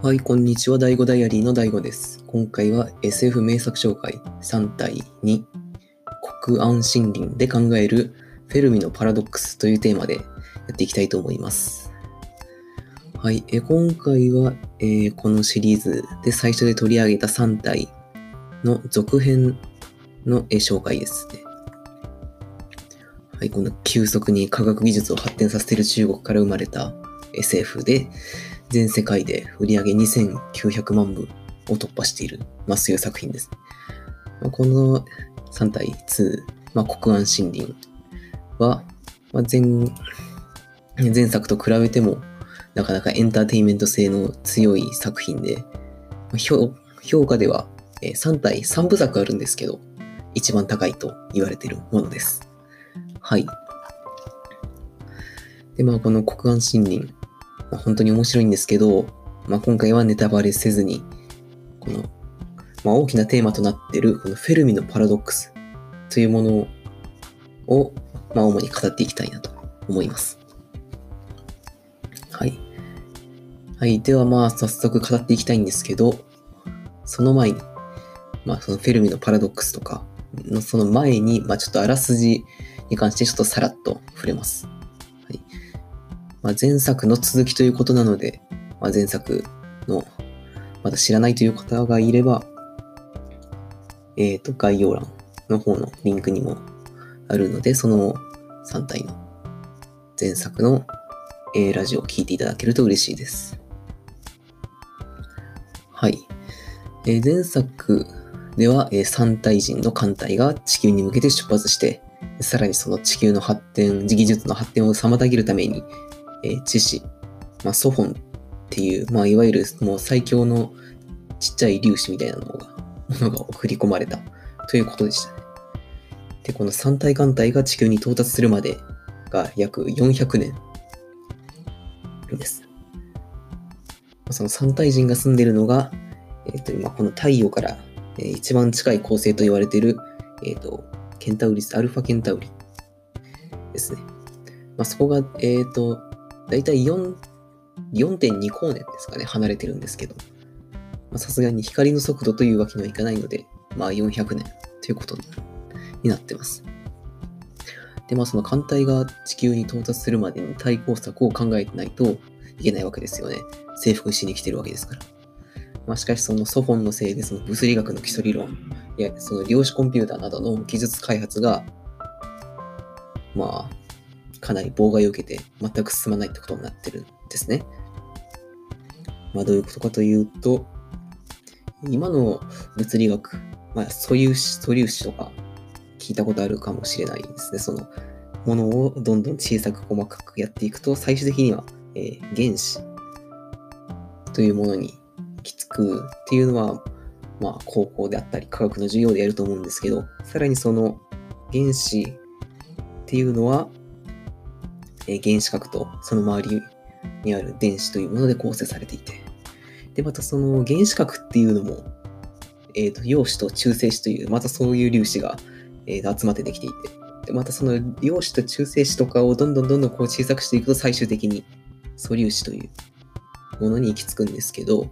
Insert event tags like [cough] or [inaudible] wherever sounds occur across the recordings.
はい、こんにちは。第5ダイアリーの第5です。今回は SF 名作紹介3対2国安森林で考えるフェルミのパラドックスというテーマでやっていきたいと思います。はい、え今回は、えーこのシリーズで最初で取り上げた3体の続編の、え紹介ですね。はい、この急速に科学技術を発展させている中国から生まれた SF で、全世界で売り上げ2900万部を突破している、まあ、そういう作品です。まあ、この3対2、まあ、国安森林は、まあ、前前作と比べてもなかなかエンターテインメント性の強い作品で、評評価では3対3部作あるんですけど、一番高いと言われているものです。はい。で、まあ、この国安森林、まあ、本当に面白いんですけど、まあ、今回はネタバレせずに、この、まあ、大きなテーマとなっている、このフェルミのパラドックスというものを、まあ、主に語っていきたいなと思います。はい。はい。では、まあ、早速語っていきたいんですけど、その前に、まあ、そのフェルミのパラドックスとかのその前に、まあ、ちょっとあらすじに関してちょっとさらっと触れます。はい。まあ、前作の続きということなので、まあ、前作のまだ知らないという方がいれば、えっ、と、概要欄の方のリンクにもあるので、その3体の前作の、えーラジオを聞いていただけると嬉しいです。はい。えー前作では、えー三体人の艦隊が地球に向けて出発して、さらにその地球の発展、技術の発展を妨げるために、えー知識、まあ、ソフォンっていう、まあ、いわゆるもう最強のちっちゃい粒子みたいなのが、ものが送り込まれたということでしたね。で、この三体艦隊が地球に到達するまでが約400年です。その三体人が住んでいるのが、えっ、と、今この太陽から、えー一番近い恒星と言われている、えっ、と、ケンタウリス、アルファケンタウリですね。まあ、そこが、えっ、と、だいたい4.2光年ですかね、離れてるんですけど、さすがに光の速度というわけにはいかないので、まあ400年ということになってます。で、まあその艦隊が地球に到達するまでに対抗策を考えてないといけないわけですよね。征服しに来てるわけですから。まあしかしそのソフォンのせいでその物理学の基礎理論やその量子コンピューターなどの技術開発が、まあ、かなり妨害を受けて全く進まないってことになってるんですね。まあどういうことかというと、今の物理学、まあ素粒子、素粒子とか聞いたことあるかもしれないですね。そのものをどんどん小さく細かくやっていくと、最終的には、えー原子というものに行き着くっていうのは、まあ高校であったり科学の授業でやると思うんですけど、さらにその原子っていうのは、え原子核とその周りにある電子というもので構成されていて、で、またその原子核っていうのも、えーと、陽子と中性子という、またそういう粒子が、えー集まってできていて、で、またその陽子と中性子とかをどんどんどんどんこう小さくしていくと最終的に素粒子というものに行き着くんですけど、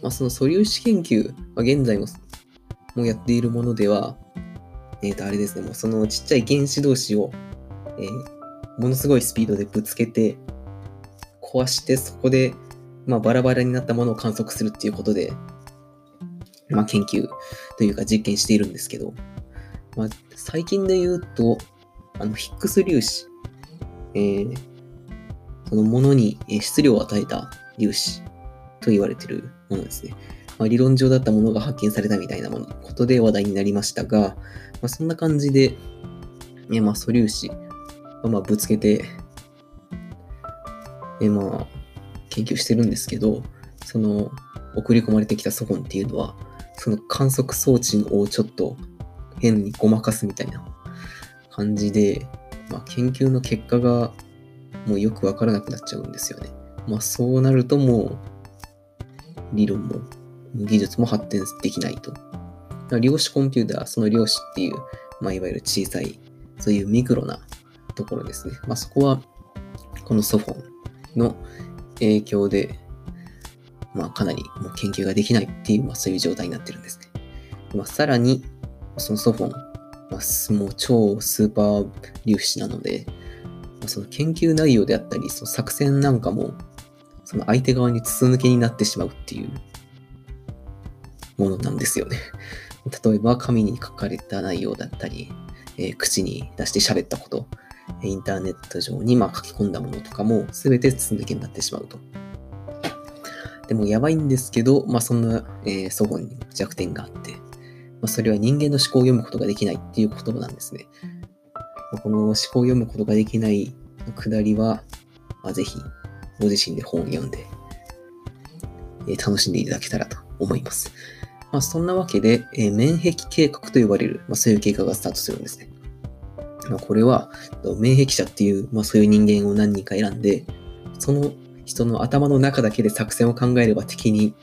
まあ、その素粒子研究は現在ももやっているものでは、えっ、と、あれですね、もうそのちっちゃい原子同士を、えーものすごいスピードでぶつけて、壊して、そこで、まあ、バラバラになったものを観測するっていうことで、まあ、研究というか実験しているんですけど、まあ、最近で言うと、あの、ヒッグス粒子、えーそのものに質量を与えた粒子と言われているものですね。まあ、理論上だったものが発見されたみたいなものことで話題になりましたが、まあ、そんな感じで、ねまあ、素粒子まあぶつけて、えまあ、研究してるんですけど、その送り込まれてきたソフォンっていうのは、その観測装置をちょっと変にごまかすみたいな感じで、まあ、研究の結果がもうよくわからなくなっちゃうんですよね。まあそうなるともう理論も技術も発展できないと。量子コンピューター、その量子っていう、まあいわゆる小さい、そういうミクロなところですね。まあそこはこのソフォンの影響で、まあ、かなりもう研究ができないっていう、まあ、そういう状態になってるんですね。まあ、さらに、そのソフォン、まあ、もう超スーパー粒子なので、まあ、その研究内容であったり、その作戦なんかも、その相手側に筒抜けになってしまうっていうものなんですよね。例えば、紙に書かれた内容だったり、えー、口に出して喋ったこと、インターネット上にま書き込んだものとかも全て筒抜けになってしまうと。でもやばいんですけど、まあ、そんな、えー、祖母に弱点があって、まあ、それは人間の思考を読むことができないっていう言葉なんですね。まこの思考を読むことができないくだりは、まあ、ぜひご自身で本を読んで、えー、楽しんでいただけたらと思います。まあ、そんなわけで、えー、免疫計画と呼ばれる、まあ、そういう計画がスタートするんですね。ま、これは、免疫者っていう、まあ、そういう人間を何人か選んで、その人の頭の中だけで作戦を考えれば敵に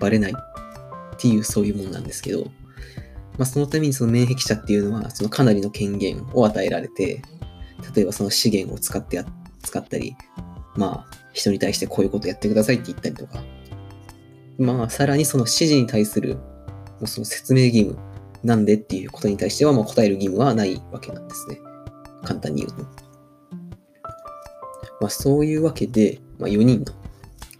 バレないっていうそういうもんなんですけど、まあ、そのためにその免疫者っていうのは、そのかなりの権限を与えられて、例えばその資源を使って、使ったり、まあ、人に対してこういうことやってくださいって言ったりとか、まあ、さらにその指示に対する、その説明義務、なんでっていうことに対しては、まあ、答える義務はないわけなんですね。簡単に言うと。まあ、そういうわけで、まあ、4人の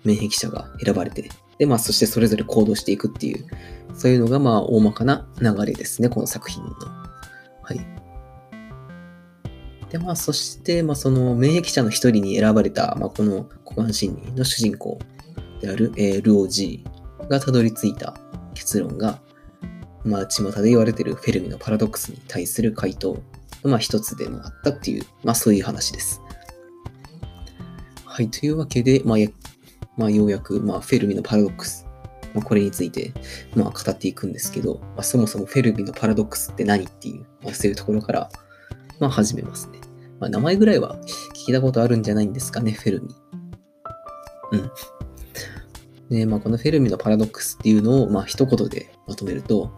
免疫者が選ばれて、で、まあ、そしてそれぞれ行動していくっていう、そういうのが、まあ、大まかな流れですね、この作品の。はい。で、まあ、そして、まあ、その免疫者の一人に選ばれた、まあ、この股間心理の主人公である、えー、ルオージーがたどり着いた結論が、まあ、巷で言われてるフェルミのパラドックスに対する回答、まあ、一つでもあったっていう、まあ、そういう話です。はい、というわけで、まあ、まあ、ようやく、まあ、フェルミのパラドックス、まあ、これについて、まあ、語っていくんですけど、まあ、そもそもフェルミのパラドックスって何っていう、まあ、そういうところから、まあ、始めますね。まあ、名前ぐらいは聞いたことあるんじゃないんですかね、フェルミ。うん。で、まあ、このフェルミのパラドックスっていうのを、まあ、一言でまとめると、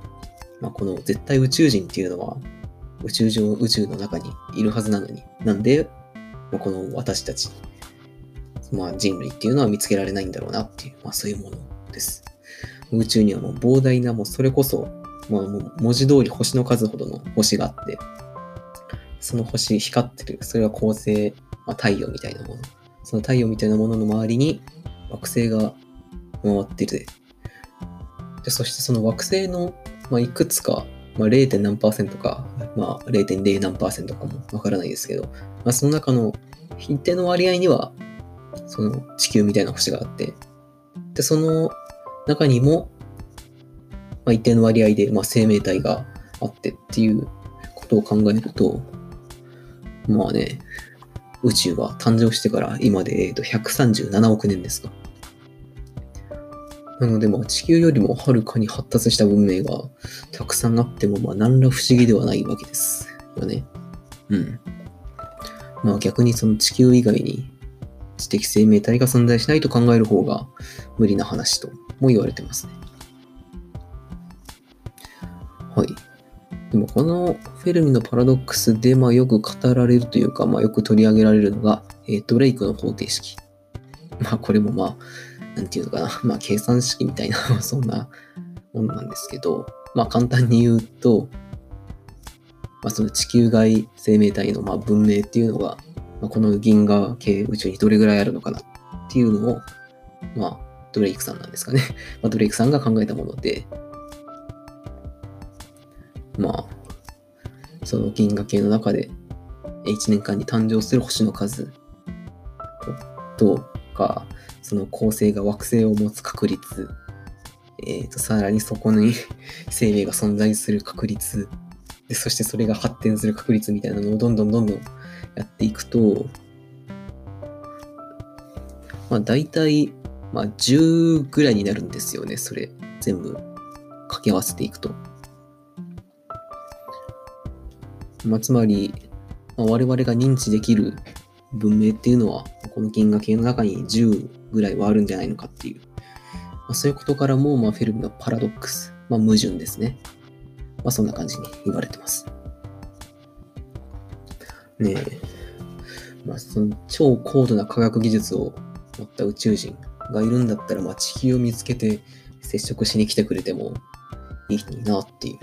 まあ、この絶対宇宙人っていうのは、宇宙上、宇宙の中にいるはずなのに、なんで、この私たち、まあ、人類っていうのは見つけられないんだろうなっていう、まあ、そういうものです。宇宙にはもう膨大な、もうそれこそ、まあ、もう文字通り星の数ほどの星があって、その星光ってる、それは恒星、まあ、太陽みたいなもの。その太陽みたいなものの周りに惑星が回ってて、でそしてその惑星の、まあ、いくつか、まあ、0. 何パーセントか、まあ、0.0何パーセントかもわからないですけど、まあ、その中の一定の割合には、その地球みたいな星があって、で、その中にも、まあ、一定の割合で、まあ、生命体があってっていうことを考えると、まあね、宇宙は誕生してから今で、えー、と137億年ですか。なので、まあ、地球よりもはるかに発達した文明がたくさんあっても、まあ、何ら不思議ではないわけですよね。うん。まあ、逆にその地球以外に知的生命体が存在しないと考える方が無理な話とも言われてますね。はい。でもこのフェルミのパラドックスでまあよく語られるというか、まあ、よく取り上げられるのが、えー、ドレイクの方程式。まあこれもまあなんていうのかな、[laughs] まあ、計算式みたいな [laughs] そんなものなんですけど、まあ、簡単に言うと、まあ、その地球外生命体のまあ文明っていうのが、まあ、この銀河系宇宙にどれぐらいあるのかなっていうのを、まあ、ドレイクさんなんですかね。[laughs] まあ、ドレイクさんが考えたもので、まあ、その銀河系の中で1年間に誕生する星の数とか、その恒星が惑星を持つ確率、えっ、ー、と、さらにそこに [laughs] 生命が存在する確率、でそしてそれが発展する確率みたいなのをどんどんどんどんやっていくと、まあ大体、まあ10ぐらいになるんですよね、それ。全部掛け合わせていくと。まあつまり、まあ、我々が認知できる文明っていうのは、この銀河系の中に10ぐらいはあるんじゃないのかっていう、まあ、そういうことからも、まあ、フェルミのパラドックス、まあ、矛盾ですね。まあ、そんな感じに言われてます。ねえ、まあ、その超高度な科学技術を持った宇宙人、がいるんだったら、まあ、地球を見つけて接触しに来てくれてもいいなっていう、ま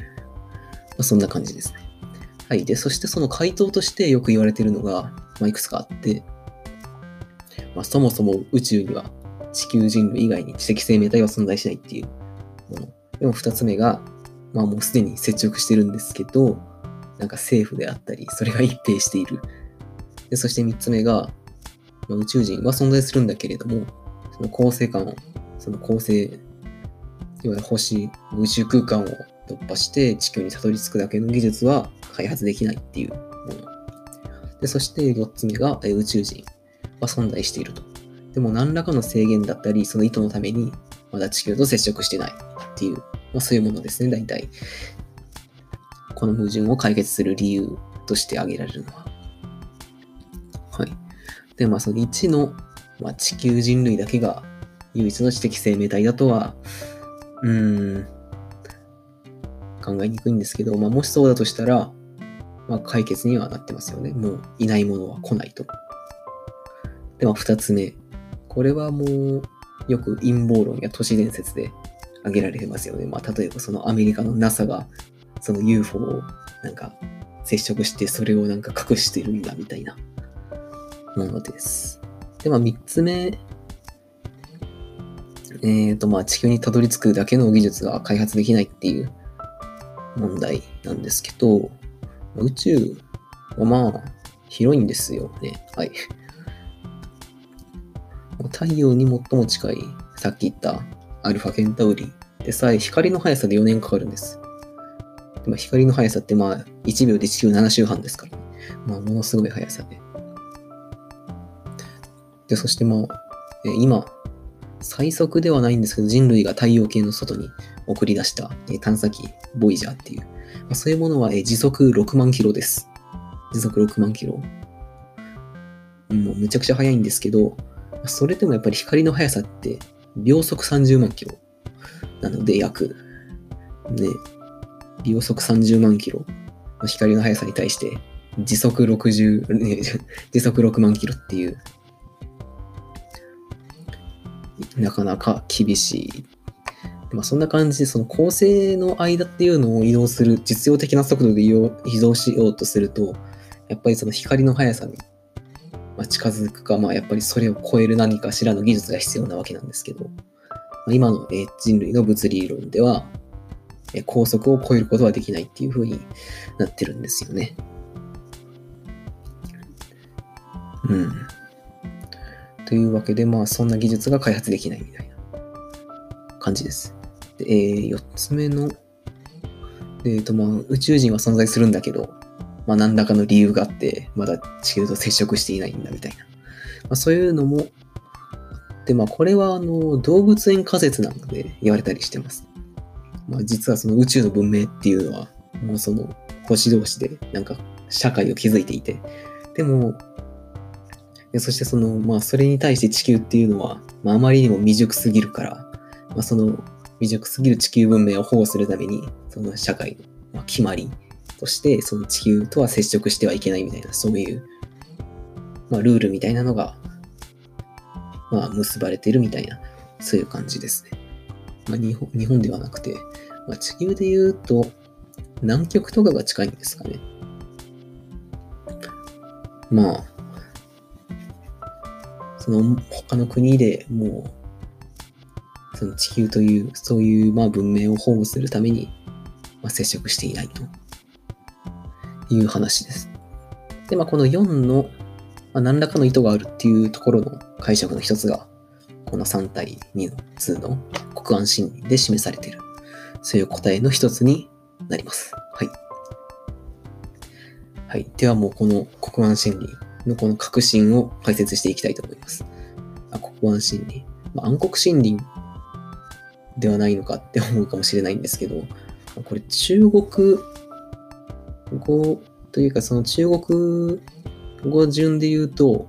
あ、そんな感じですね。はい。で、そしてその回答としてよく言われているのが、まあ、いくつかあって、まあ、そもそも宇宙には地球人類以外に知的生命体は存在しないっていうもの。でも二つ目が、まあもうすでに接触してるんですけど、なんか政府であったり、それが一平している。でそして三つ目が、まあ、宇宙人は存在するんだけれども、その構成感を、その構成、いわゆる星、宇宙空間を突破して地球にたどり着くだけの技術は開発できないっていうもの。で、そして4つ目がえ宇宙人は存在していると。でも何らかの制限だったり、その意図のためにまだ地球と接触してないっていう、まあ、そういうものですね、大体。この矛盾を解決する理由として挙げられるのは。はい。で、まあその1の、まあ、地球人類だけが唯一の知的生命体だとは、うーん、考えにくいんですけど、まあ、もしそうだとしたら、まあ、解決にはなってますよね。もういないものは来ないと。では、二つ目。これはもう、よく陰謀論や都市伝説で挙げられてますよね。まあ、例えばそのアメリカの NASA が、その UFO をなんか接触して、それをなんか隠してるんだみたいなものです。で、まあ、三つ目。えっ、ー、と、まあ、地球にたどり着くだけの技術が開発できないっていう問題なんですけど、宇宙はまあ、広いんですよね。はい。[laughs] 太陽に最も近い、さっき言ったアルファケンタウリでさえ光の速さで4年かかるんです。でま、光の速さってまあ1秒で地球7周半ですから、ね、まあものすごい速さで。で、そしてまあ、え今、最速ではないんですけど、人類が太陽系の外に送り出した探査機、ボイジャーっていう、まあ、そういうものは時速6万キロです。時速6万キロ。もうめちゃくちゃ速いんですけど、それでもやっぱり光の速さって秒速30万キロなので約、ね、秒速30万キロの光の速さに対して時速60、ね、[laughs] 時速6万キロっていうなかなか厳しい。まあ、そんな感じで、その構成の間っていうのを移動する、実用的な速度で移動しようとすると、やっぱりその光の速さに、まあ近づくか、まあ、やっぱりそれを超える何かしらの技術が必要なわけなんですけど、まあ、今の人類の物理論では、高速を超えることはできないっていう風になってるんですよね。うん。というわけで、まあ、そんな技術が開発できないみたいな感じです。で、えー、4つ目の、えっ、ー、と、まあ、宇宙人は存在するんだけど、まあ、何らかの理由があって、まだ地球と接触していないんだみたいな。まあ、そういうのも、で、まあ、これは、あの、動物園仮説なんで言われたりしてます。まあ、実はその宇宙の文明っていうのは、もうその星同士で、なんか、社会を築いていて、でも、そしてその、まあ、それに対して地球っていうのは、まあ、あまりにも未熟すぎるから、まあ、その未熟すぎる地球文明を保護するために、その社会の決まりとして、その地球とは接触してはいけないみたいな、そういう、まあ、ルールみたいなのが、まあ、結ばれてるみたいな、そういう感じですね。まあ、日本日本ではなくて、まあ、地球で言うと、南極とかが近いんですかね。まあ、その他の国でもう、その地球という、そういうまあ文明を保護するために、まあ、接触していないという話です。で、まあ、この4の、まあ、何らかの意図があるっていうところの解釈の一つが、この3対2の2の国安心理で示されている、そういう答えの一つになります。はい。はい。ではもうこの国安心理のこの革新を解説していきたいと思います。あ、国安心理。まあ、暗黒森林ではないのかって思うかもしれないんですけど、これ中国語というかその中国語順で言うと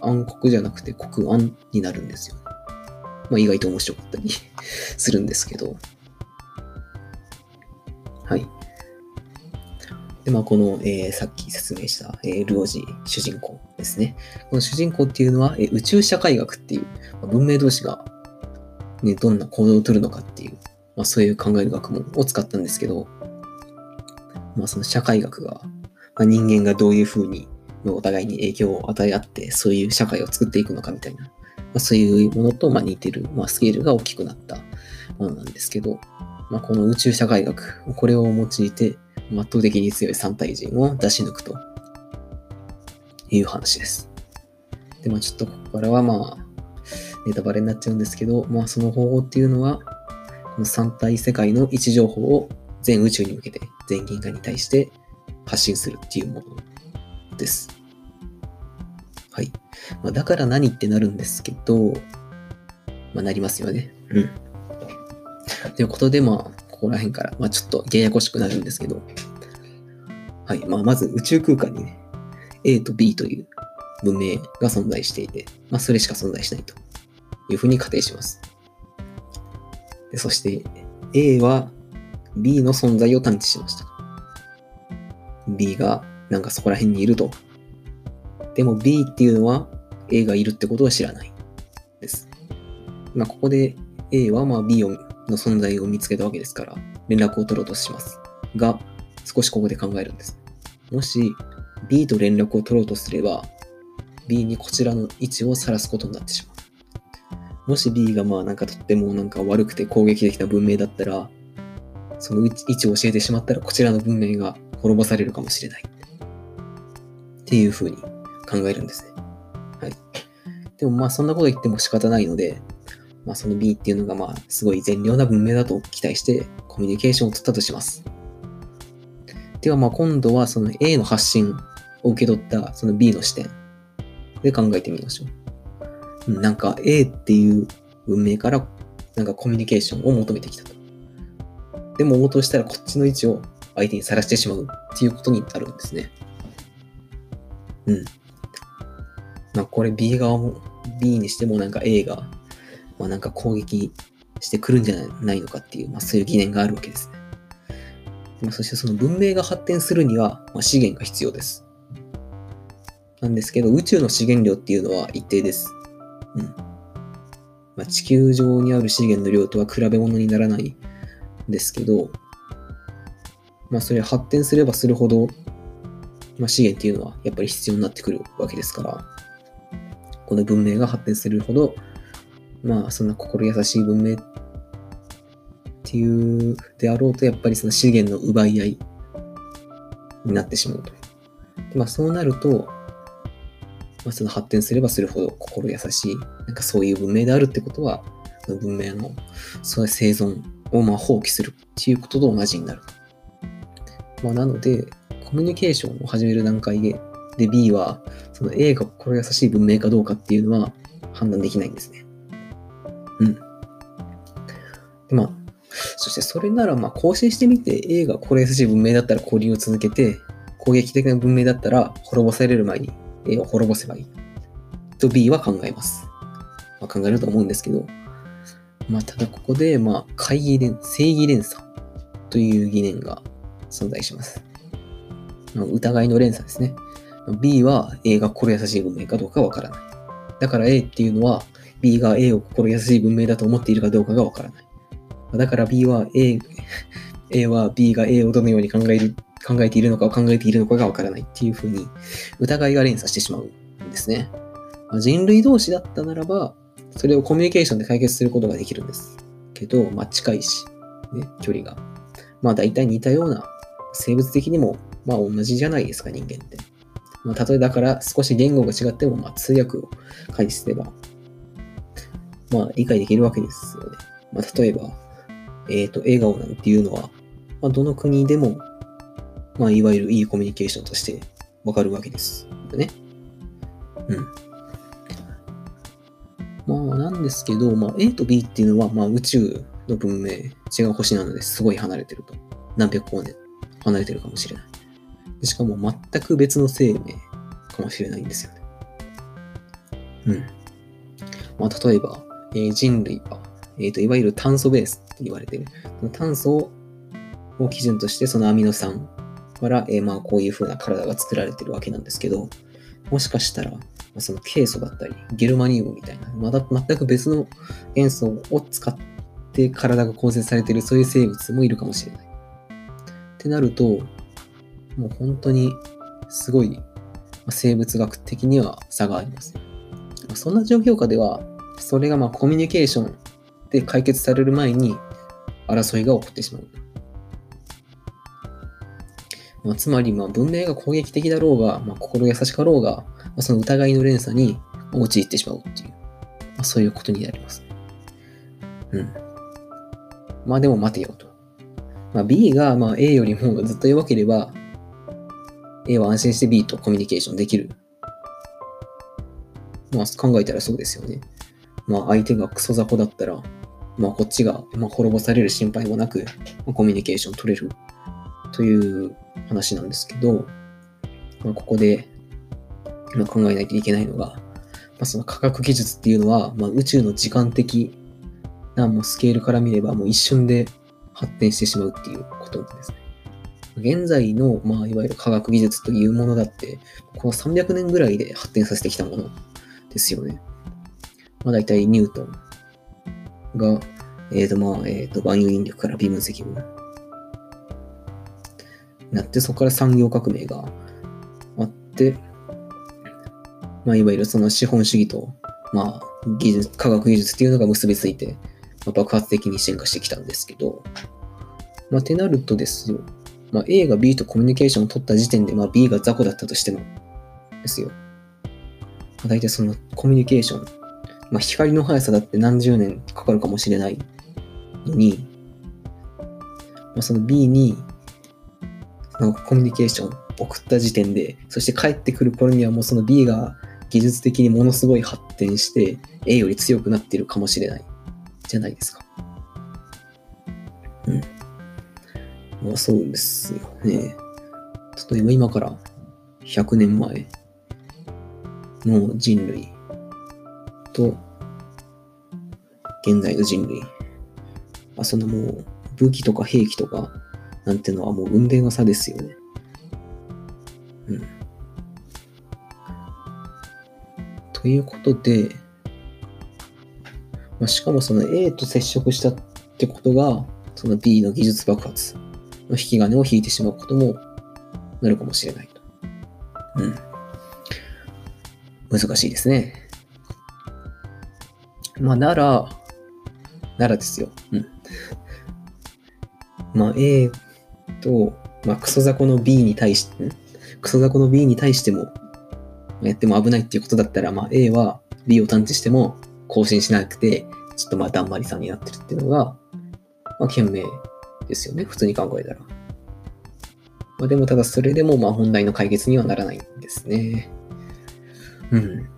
暗黒じゃなくて国安になるんですよ。まあ意外と面白かったり [laughs] するんですけど。はい。で、まあ、この、えーさっき説明した、えールオジ主人公ですね。この主人公っていうのは、えー宇宙社会学っていう、まあ文明同士が、ね、どんな行動をとるのかっていう、まあ、そういう考える学問を使ったんですけど、まあ、その社会学が、まあ、人間がどういうふうにお互いに影響を与え合って、そういう社会を作っていくのかみたいな、まあ、そういうものとまあ似てる、まあ、スケールが大きくなったものなんですけど、まあ、この宇宙社会学、これを用いて、圧倒的に強い三体人を出し抜くという話です。で、まあちょっとここからはまあ、ネタバレになっちゃうんですけど、まあその方法っていうのは、この三体世界の位置情報を全宇宙に向けて、全銀河に対して発信するっていうものです。はい。まあ、だから何ってなるんですけど、まあなりますよね。うん。ということで、まあ、ここら辺から、まあちょっとややこしくなるんですけど、はい。まあまず宇宙空間にね、A と B という文明が存在していて、まあそれしか存在しないというふうに仮定します。でそして A は B の存在を探知しました。B がなんかそこら辺にいると。でも B っていうのは A がいるってことは知らない。です。まあここで A はまあ B をの存在を見つけたわけですから、連絡を取ろうとします。が、少しここで考えるんです。もし B と連絡を取ろうとすれば、B にこちらの位置を晒すことになってしまう。もし B がまあなんかとってもなんか悪くて攻撃できた文明だったら、その位置を教えてしまったらこちらの文明が滅ぼされるかもしれない。っていうふうに考えるんですね。はい。でもまあそんなこと言っても仕方ないので、まあその B っていうのがまあすごい善良な文明だと期待してコミュニケーションを取ったとします。ではまあ今度はその A の発信を受け取ったその B の視点で考えてみましょう。なんか A っていう文明からなんかコミュニケーションを求めてきたと。でも応答したらこっちの位置を相手にさらしてしまうっていうことになるんですね。うん。まあこれ B 側も B にしてもなんか A がまあなんか攻撃してくるんじゃないのかっていう、まあそういう疑念があるわけですね。ま、そしてその文明が発展するには、ま、資源が必要です。なんですけど、宇宙の資源量っていうのは一定です。うん。まあ、地球上にある資源の量とは比べ物にならないですけど、まあそれ発展すればするほど、まあ資源っていうのはやっぱり必要になってくるわけですから、この文明が発展するほど、まあそんな心優しい文明っていうであろうと、やっぱりその資源の奪い合いになってしまうと。まあそうなると、まあ、その発展すればするほど心優しい、なんかそういう文明であるってことは、その文明のそういう生存をまあ放棄するっていうことと同じになる。まあ、なので、コミュニケーションを始める段階で、で B は、その A が心優しい文明かどうかっていうのは判断できないんですね。うん。でまあ、そしてそれなら、まあ、更新してみて、A が心優しい文明だったら交流を続けて、攻撃的な文明だったら滅ぼされる前に A を滅ぼせばいい。と B は考えます。まあ、考えると思うんですけど、まあ、ただここで、まあ、会議連、正義連鎖という疑念が存在します。まあ疑いの連鎖ですね。B は A が心優しい文明かどうかわからない。だから A っていうのは B が A を心優しい文明だと思っているかどうかがわからない。だから B は A、[laughs] A は B が A をどのように考える、考えているのかを考えているのかがわからないっていうふうに疑いが連鎖してしまうんですね。人類同士だったならば、それをコミュニケーションで解決することができるんです。けど、まあ近いし、ね、距離が。まあ大体似たような、生物的にも、まあ同じじゃないですか、人間って。まあ、たとえだから少し言語が違っても、まあ通訳を介すれば、まあ理解できるわけですよね。まあ例えば、えっ、と、笑顔なんていうのは、まあどの国でも、まあいわゆるいいコミュニケーションとしてわかるわけですよね。うん。まあなんですけど、まあ A と B っていうのは、まあ宇宙の文明、違う星なのですごい離れてると。何百光年離れてるかもしれない。しかも全く別の生命かもしれないんですよね。うん。まあ例えば、えー人類は、えーと、いわゆる炭素ベースって言われてる。炭素を基準としてそのアミノ酸から、えー、まあこういう風な体が作られてるわけなんですけど、もしかしたらま、そのケイ素だったり、ゲルマニウムみたいな、また全く別の元素を使って体が構成されてるそういう生物もいるかもしれない。ってなると、もう本当にすごい生物学的には差があります。そんな状況下では、それがまあコミュニケーションで解決される前に争いが起こってしまう。まあ、つまり、まあ、文明が攻撃的だろうが、まあ、心優しかろうが、まあ、その疑いの連鎖に陥ってしまうっていう、まあ、そういうことになります。うん。まあでも待てよと。まあ、B がまあ A よりもずっと弱ければ、A は安心して B とコミュニケーションできる。まあ考えたらそうですよね。まあ相手がクソ雑魚だったら、まあこっちがまあ滅ぼされる心配もなく、コミュニケーション取れるという話なんですけど、まあ、ここで、ま、考えないといけないのが、まあ、その科学技術っていうのは、まあ、宇宙の時間的なもうスケールから見ればもう一瞬で発展してしまうっていうことですね。現在の、まあ、いわゆる科学技術というものだって、この300年ぐらいで発展させてきたものですよね。まあ、大体ニュートンが、えっ、ー、と、まあ、えっ、ー、と、万有引力から微分積分なって、そこから産業革命があって、まあ、いわゆるその資本主義と、まあ、技術、科学技術っていうのが結びついて、まあ、爆発的に進化してきたんですけど、まあ、てなるとですよ、まあ、A が B とコミュニケーションを取った時点で、まあ、B が雑魚だったとしても、ですよ。まあ、大体そのコミュニケーション、まあ、光の速さだって何十年かかるかもしれないのに、まあ、その B になんかコミュニケーション送った時点で、そして帰ってくる頃にはもうその B が技術的にものすごい発展して A より強くなっているかもしれないじゃないですか。うん。まあそうですよね。例えば今から100年前の人類と現在の人類。あ、そのもう武器とか兵器とかなんてのはもう運命の差ですよね。うん。ということで、まあ、しかもその A と接触したってことが、その B の技術爆発の引き金を引いてしまうこともなるかもしれないと。うん。難しいですね。まあ、なら、ならですよ。うん。まあ、A と、まあ、クソ雑魚の B に対して、クソ雑魚の B に対しても、やっても危ないっていうことだったら、まあ、A は B を探知しても更新しなくて、ちょっとまあ、だんまりさんになってるっていうのが、まあ、賢明ですよね。普通に考えたら。まあ、でも、ただそれでも、まあ、本来の解決にはならないんですね。うん。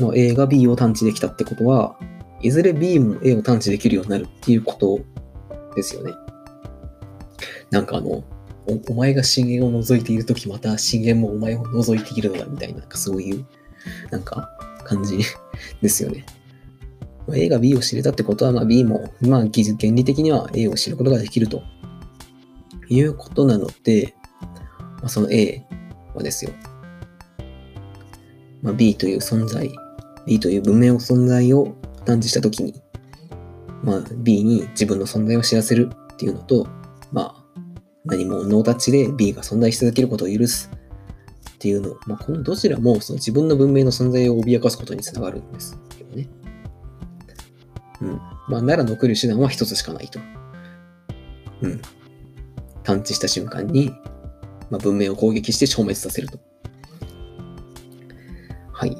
まあ、A が B を探知できたってことは、いずれ B も A を探知できるようになるっていうことですよね。なんかあの、お前が深淵を覗いているとき、また深淵もお前を覗いているのだみたいな、なんかそういう、なんか感じ [laughs] ですよね。ま、A が B を知れたってことは、まあ、B も、まあ、原理的には A を知ることができるということなので、まあ、その A はですよ、まあ、B という存在、B という文明の存在を探知したときに、まあ、B に自分の存在を知らせるっていうのと、まあ、何もノータッチで B が存在し続けることを許すっていうの、まあ、このどちらもその自分の文明の存在を脅かすことにつながるんですけどね。うん。まあ、なら残る手段は一つしかないと。うん。探知した瞬間に、まあ、文明を攻撃して消滅させると。はい。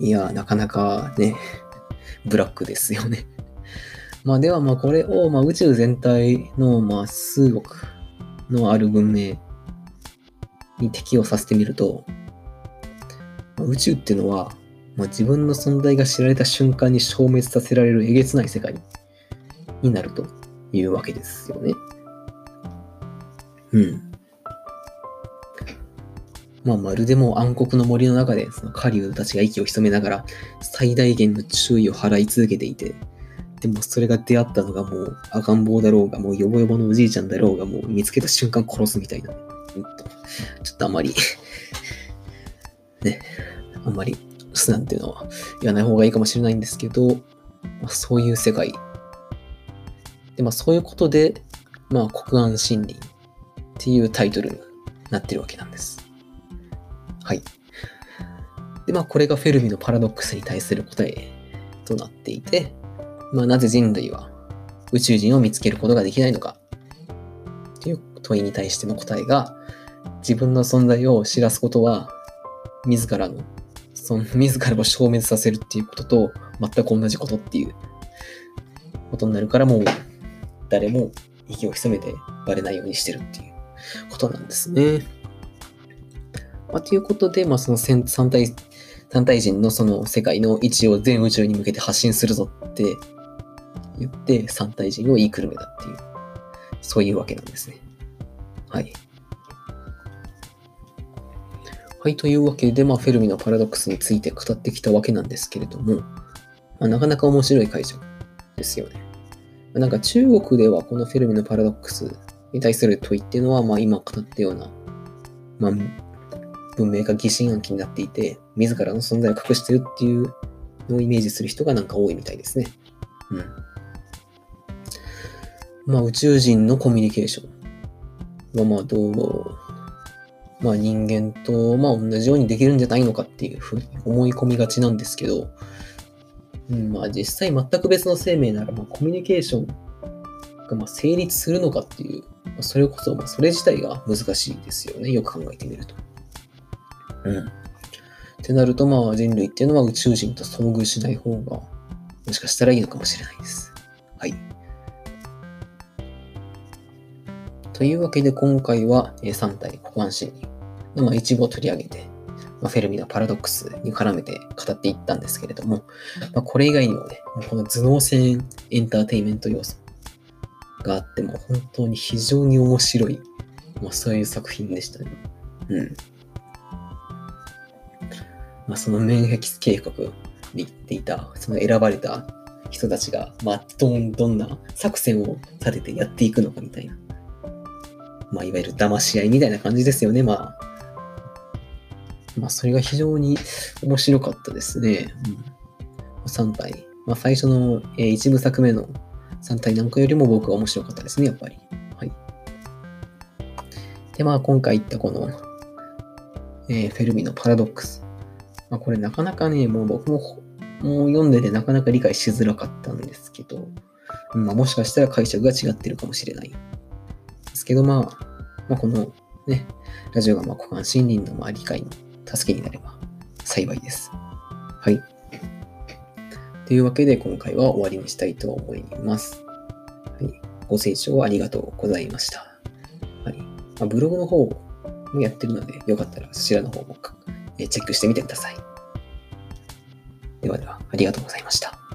いや、なかなかね、ブラックですよね。まあではまあこれをまあ宇宙全体のまあ数億のある文明に適用させてみると、まあ、宇宙っていうのは、まあ、自分の存在が知られた瞬間に消滅させられるえげつない世界になるというわけですよね。うん。まあ、まるでも暗黒の森の中で、その狩人たちが息を潜めながら、最大限の注意を払い続けていて、でもそれが出会ったのがもう赤ん坊だろうが、もうヨボヨボのおじいちゃんだろうが、もう見つけた瞬間殺すみたいな。ちょっとあまり [laughs] ね、あんまりスなんていうのは言わない方がいいかもしれないんですけど、まあ、そういう世界。で、まあそういうことで、まあ国安心理っていうタイトルになってるわけなんです。はい。で、まあこれがフェルミのパラドックスに対する答えとなっていて、まあなぜ人類は宇宙人を見つけることができないのか？っていう問いに対しての答えが、自分の存在を知らすことは、自らの、その自らを消滅させるっていうことと全く同じことっていうことになるから、もう誰も息を潜めてバレないようにしてるっていうことなんですね。まあ、ということで、まあ、その三体、三体人のその世界の位置を全宇宙に向けて発信するぞって言って三体人を言いくるめたっていう、そういうわけなんですね。はい。はい、というわけで、まあ、フェルミのパラドックスについて語ってきたわけなんですけれども、まあ、なかなか面白い解釈ですよね。なんか中国ではこのフェルミのパラドックスに対する問いっていうのは、まあ今語ったような、まあ、文明が疑心暗鬼になっていて、自らの存在を隠してるっていうのをイメージする人がなんか多いみたいですね。うん。まあ宇宙人のコミュニケーションはまあどう、まあ人間とまあ同じようにできるんじゃないのかっていうふうに思い込みがちなんですけど、うん、まあ実際全く別の生命ならまあコミュニケーションがまあ成立するのかっていう、まあ、それこそまあそれ自体が難しいですよね。よく考えてみると。うん。ってなるとまあ人類っていうのは宇宙人と遭遇しない方がもしかしたらいいのかもしれないです。はい。というわけで今回は3体黒暗心理のまあ一部を取り上げて、まあ、フェルミのパラドックスに絡めて語っていったんですけれども、まあ、これ以外にもね、この頭脳戦エンターテインメント要素があっても本当に非常に面白い、まあ、そういう作品でしたね。うん。まあ、その面壁計画に言っていた、その選ばれた人たちが、まあ、どんどんな作戦を立ててやっていくのかみたいな。まあ、いわゆる騙し合いみたいな感じですよね、まあ。まあ、それが非常に面白かったですね。うん、3体。まあ、最初の、えー、1部作目の3体なんかよりも僕は面白かったですね、やっぱり。はい。で、まあ、今回言ったこの、えー、フェルミのパラドックス。まあ、これなかなかね、もう僕ももう読んでてなかなか理解しづらかったんですけど、まあ、もしかしたら解釈が違ってるかもしれない。ですけど、まあ、まあ、このね、ラジオがまあ股間森林のまあ理解の助けになれば幸いです。はい。というわけで今回は終わりにしたいと思います。はい、ご清聴ありがとうございました。はいまあ、ブログの方もやってるので、よかったらそちらの方もチェックしてみてください。ではでは、ありがとうございました。